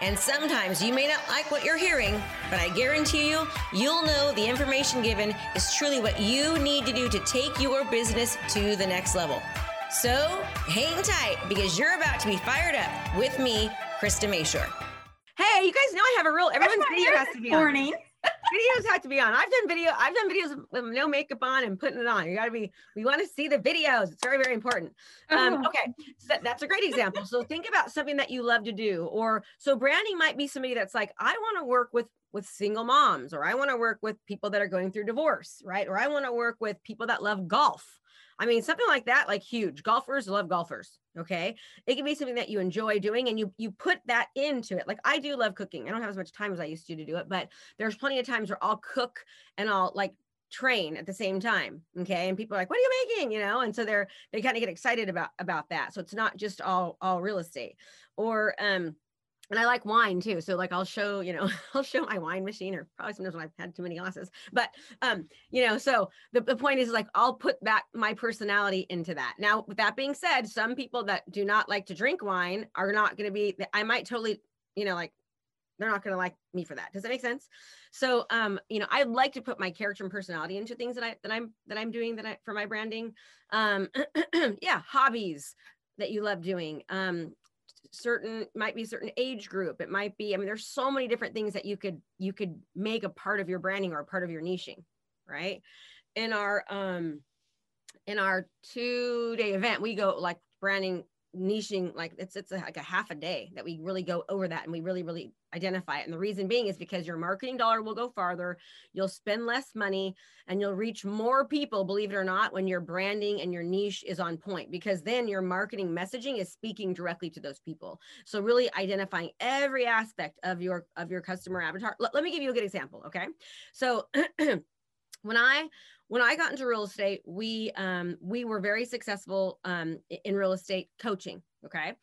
And sometimes you may not like what you're hearing, but I guarantee you, you'll know the information given is truly what you need to do to take your business to the next level. So hang tight because you're about to be fired up with me, Krista Mashore. Hey, you guys know I have a rule. Everyone's video has to be on. morning. Videos have to be on. I've done video, I've done videos with no makeup on and putting it on. You gotta be, we want to see the videos. It's very, very important. Um, Oh. okay. So that's a great example. So think about something that you love to do. Or so branding might be somebody that's like, I want to work with with single moms, or I want to work with people that are going through divorce, right? Or I want to work with people that love golf. I mean, something like that, like huge. Golfers love golfers. Okay. It can be something that you enjoy doing and you you put that into it. Like I do love cooking. I don't have as much time as I used to to do it, but there's plenty of times where I'll cook and I'll like train at the same time okay and people are like what are you making you know and so they're they kind of get excited about about that so it's not just all all real estate or um and I like wine too. So like I'll show, you know, I'll show my wine machine or probably sometimes when I've had too many glasses. But um, you know, so the, the point is like I'll put that my personality into that. Now, with that being said, some people that do not like to drink wine are not to be I might totally, you know, like they're not to like me for that. Does that make sense? So um, you know, I like to put my character and personality into things that I that I'm that I'm doing that I for my branding. Um yeah, hobbies that you love doing. Um certain might be a certain age group. It might be i mean there's so many different things that you could you could make a part of your branding or a part of your niching right? In our um in our two day event we go like branding niching like it's it's a, like a half a day that we really go over that and we really really identify it. And the reason being is because your marketing dollar will go farther you'll spend less money and you'll reach more people believe it or not when your branding and your niche is on point because then your marketing messaging is speaking directly to those people. So really identifying every aspect of your of your customer avatar. Let, let me give you a good example okay? So when i when I got into real estate, we um, we were very successful um, in real estate coaching. Okay,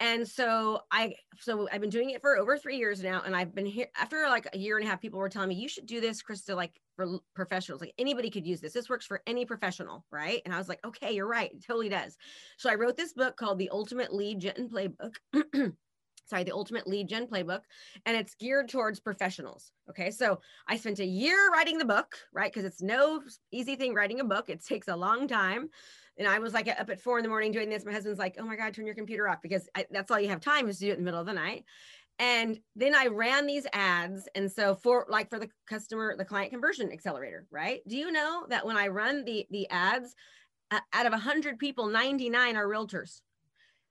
and so I so I've been doing it for over three years now, and I've been here after like a year and a half. People were telling me you should do this, Krista, like for professionals. Like anybody could use this. This works for any professional, right? And I was like, okay, you're right, it totally does. So I wrote this book called The Ultimate Lead Gen Playbook. Sorry, the Ultimate Lead Gen Playbook, and it's geared towards professionals. Okay, so I spent a year writing the book, right? Because it's no easy thing writing a book. It takes a long time. And I was like up at four in the morning doing this. My husband's like, oh my God, turn your computer off because I, that's all you have time is to do it in the middle of the night. And then I ran these ads. And so for like for the customer, the client conversion accelerator, right? Do you know that when I run the the ads, uh, out of 100 people, 99 are realtors?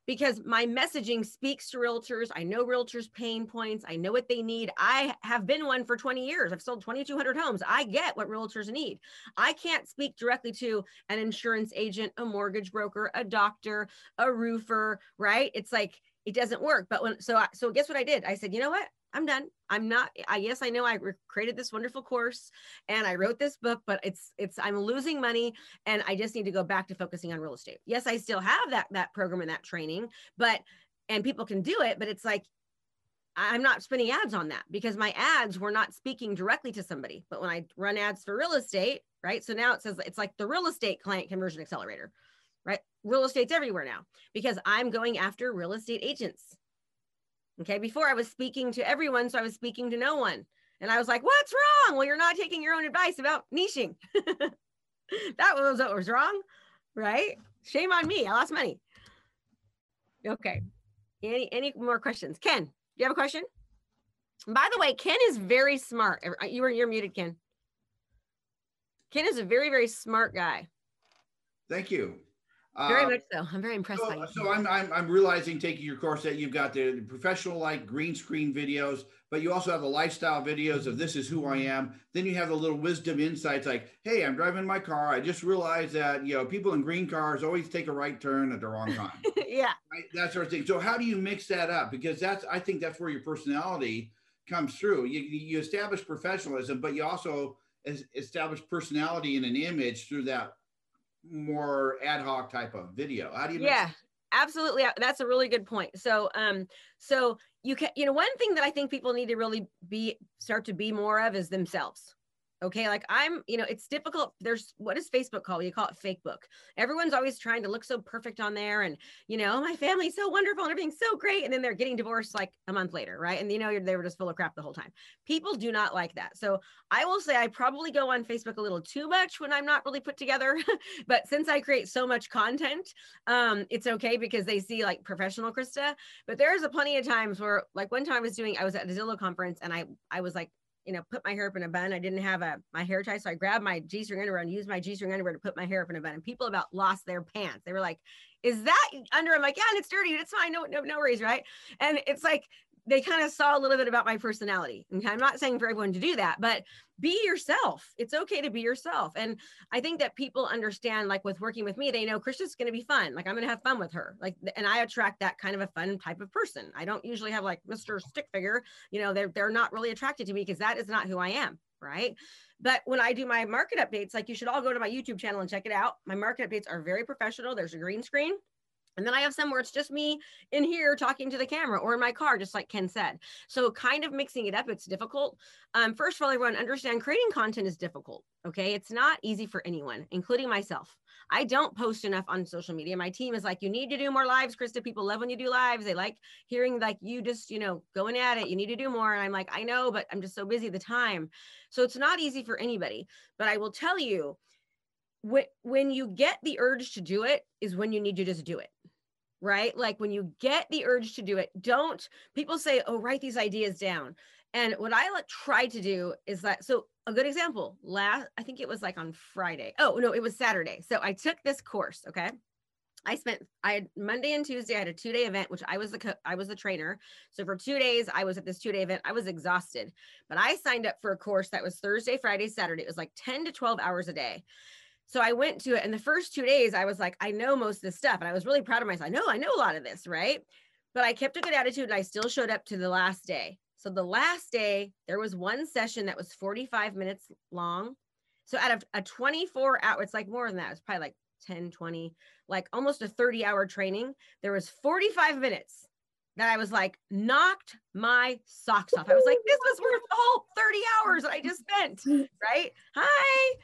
Because my messaging speaks to realtors. I know realtors' pain points. I know what they need. I have been one for 20 years. I've sold 2,200 homes. I get what realtors need. I can't speak directly to an insurance agent, a mortgage broker, a doctor, a roofer, right? It's like it doesn't work. But when so I, so guess what I did? I said, you know what? I'm done. I'm not. I yes, I know I re- created this wonderful course and I wrote this book, but it's it's I'm losing money and I just need to go back to focusing on real estate. Yes, I still have that that program and that training, but and people can do it, but it's like I'm not spending ads on that because my ads were not speaking directly to somebody. But when I run ads for real estate, right? So now it says it's like the real estate client conversion accelerator, right? Real estate's everywhere now because I'm going after real estate agents. Okay. Before I was speaking to everyone, so I was speaking to no one. And I was like, what's wrong? Well, you're not taking your own advice about niching. that was what was wrong, right? Shame on me. I lost money. Okay. Any any more questions? Ken, do you have a question? By the way, Ken is very smart. Uh, You were you're muted, Ken. Ken is a very very smart guy. Thank you. Very Uh, much so. I'm very impressed by so, you. so I'm, I'm I'm realizing taking your course that you've got the professional like green screen videos, but you also have the lifestyle videos of this is who I am. Then you have the little wisdom insights like, hey, I'm driving my car. I just realized that you know people in green cars always take a right turn at the wrong time. yeah. right? That sort of thing. So how do you mix that up? Because that's I think that's where your personality comes through. You you establish professionalism, but you also establish personality in an image through that more ad hoc type of video? How do you? Yeah, absolutely. That's a really good point. So, um, so you can, you know, one thing that I think people need to really be start to be more of is themselves Okay. Like I'm, you know, it's difficult. There's what does Facebook call? You call it fake book. Everyone's always trying to look so perfect on there. And, you know, my family's so wonderful and everything's so great. And then they're getting divorced like a month later. Right. And you know, they were just full of crap the whole time. People do not like that. So I will say I probably go on Facebook a little too much when I'm not really put together. but since I create so much content, um, it's okay because they see like professional Krista. But there's a plenty of times where like one time I was doing, I was at a Zillow conference and I I was like you know, put my hair up in a bun. I didn't have a my hair tie, so I grabbed my G string underwear and used my G string underwear to put my hair up in a bun. And people about lost their pants. They were like, "Is that under?" I'm like, "Yeah, and it's dirty. It's fine. No, no, no worries, right?" And it's like they kind of saw a little bit about my personality. Okay. I'm not saying for everyone to do that, but be yourself. It's okay to be yourself. And I think that people understand, like with working with me, they know Krista's going to be fun. Like I'm going to have fun with her. Like, and I attract that kind of a fun type of person. I don't usually have like Mr. Stick Figure, you know, they're, they're not really attracted to me because that is not who I am. Right. But when I do my market updates, like you should all go to my YouTube channel and check it out. My market updates are very professional. There's a green screen. And then I have some where it's just me in here talking to the camera or in my car, just like Ken said. So kind of mixing it up, it's difficult. Um, first of all, everyone understand creating content is difficult. Okay. It's not easy for anyone, including myself. I don't post enough on social media. My team is like, you need to do more lives, Krista. People love when you do lives. They like hearing like you just, you know, going at it. You need to do more. And I'm like, I know, but I'm just so busy the time. So it's not easy for anybody. But I will tell you, when you get the urge to do it is when you need to just do it right like when you get the urge to do it don't people say oh write these ideas down and what i like, try to do is that so a good example last i think it was like on friday oh no it was saturday so i took this course okay I spent I had Monday and Tuesday I had a two day event which I was the co- I was the trainer. So for 2 days I was at this two day event. I was exhausted. But I signed up for a course that was Thursday, Friday, Saturday. It was like 10 to 12 hours a day. So I went to it and the first two days I was like, I know most of this stuff. And I was really proud of myself. I know, I know a lot of this, right? But I kept a good attitude and I still showed up to the last day. So the last day, there was one session that was 45 minutes long. So out of a 24 hour, it's like more than that. It's probably like 10, 20, like almost a 30 hour training. There was 45 minutes that I was like, knocked my socks off. I was like, this was worth the whole 30 hours that I just spent. Right. Hi.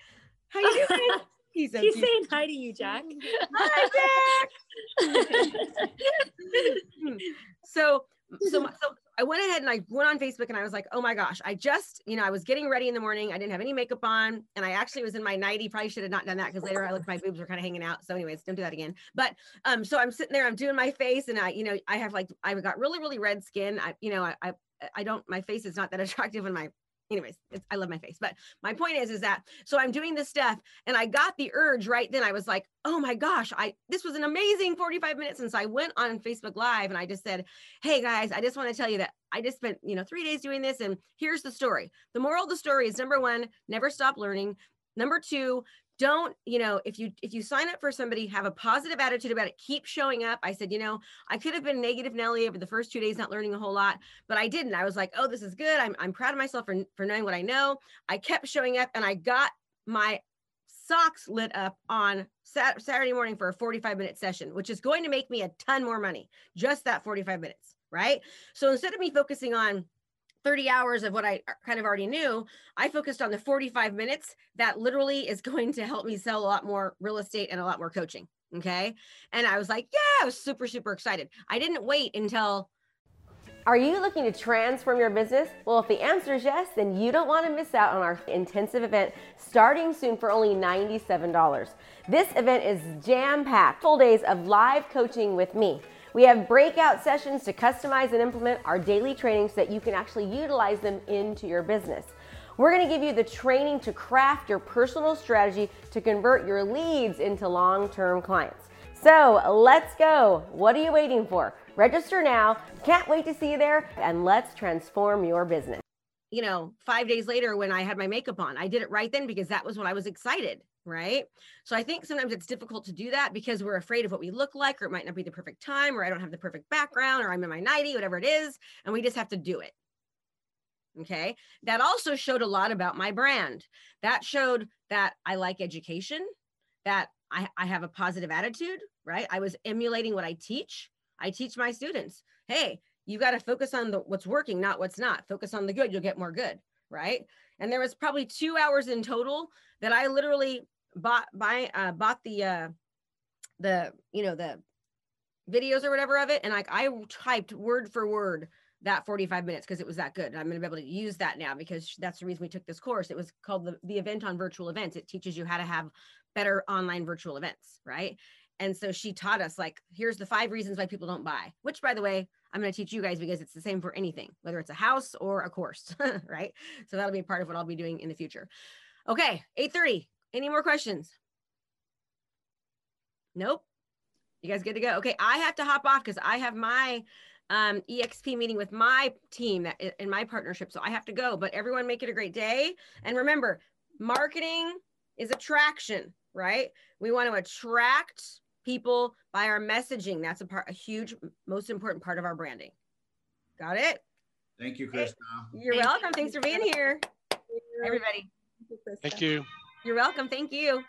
How you doing? He's, so He's saying hi to you, Jack. Hi, Jack. so, so, so I went ahead and I went on Facebook and I was like, oh my gosh, I just, you know, I was getting ready in the morning. I didn't have any makeup on. And I actually was in my nightie. Probably should have not done that because later I looked, my boobs were kind of hanging out. So, anyways, don't do that again. But um, so I'm sitting there, I'm doing my face, and I, you know, I have like I've got really, really red skin. I, you know, I, I I don't my face is not that attractive and my anyways i love my face but my point is is that so i'm doing this stuff and i got the urge right then. I was like oh my gosh i this was an amazing 45 minutes since i went on facebook live and i just said hey guys i just want to tell you that i just spent you know three days doing this and here's the story. The moral of the story is number one never stop learning. Number two don't you know if you if you sign up for somebody have a positive attitude about it keep showing up. I said you know i could have been negative nelly over the first two days not learning a whole lot but i didn't. I was like oh this is good. I'm, I'm proud of myself for, for knowing what i know. I kept showing up and i got my socks lit up on sat- saturday morning for a 45 minute session which is going to make me a ton more money just that 45 minutes right? So instead of me focusing on 30 hours of what I kind of already knew, I focused on the 45 minutes that literally is going to help me sell a lot more real estate and a lot more coaching. Okay. And I was like, yeah, I was super, super excited. I didn't wait until. Are you looking to transform your business? Well, if the answer is yes, then you don't want to miss out on our intensive event starting soon for only $97. This event is jam packed, full days of live coaching with me. We have breakout sessions to customize and implement our daily trainings so that you can actually utilize them into your business. We're to give you the training to craft your personal strategy to convert your leads into long term clients. So let's go. What are you waiting for? Register now. Can't wait to see you there, and let's transform your business. You know, five days later when I had my makeup on, I did it right then because that was when I was excited right? So I think sometimes it's difficult to do that because we're afraid of what we look like, or it might not be the perfect time, or I don't have the perfect background, or I'm in my nightie, whatever it is, and we just have to do it. Okay. That also showed a lot about my brand. That showed that I like education, that I, I have a positive attitude, right? I was emulating what I teach. I teach my students, hey, you got to focus on the what's working, not what's not. Focus on the good, you'll get more good, right? And there was probably two hours in total that I literally bought buy uh, bought the uh, the you know the videos or whatever of it, and like I typed word for word that 45 minutes because it was that good. And I'm going to be able to use that now because that's the reason we took this course. It was called the, the event on virtual events. It teaches you how to have better online virtual events, right? And so she taught us like, here's the five reasons why people don't buy, which by the way, I'm going to teach you guys because it's the same for anything, whether it's a house or a course, right? So that'll be part of what I'll be doing in the future. Okay, 8:30. Any more questions? Nope. You guys good to go? Okay, I have to hop off because I have my um, EXP meeting with my team that in my partnership. So I have to go, but everyone make it a great day. And remember, marketing is attraction, right? We want to attract people by our messaging. That's a part, a huge, most important part of our branding. Got it? Thank you, Krista. You're Thank welcome. You. Thanks for being here, everybody. Thank you. You're welcome. Thank you.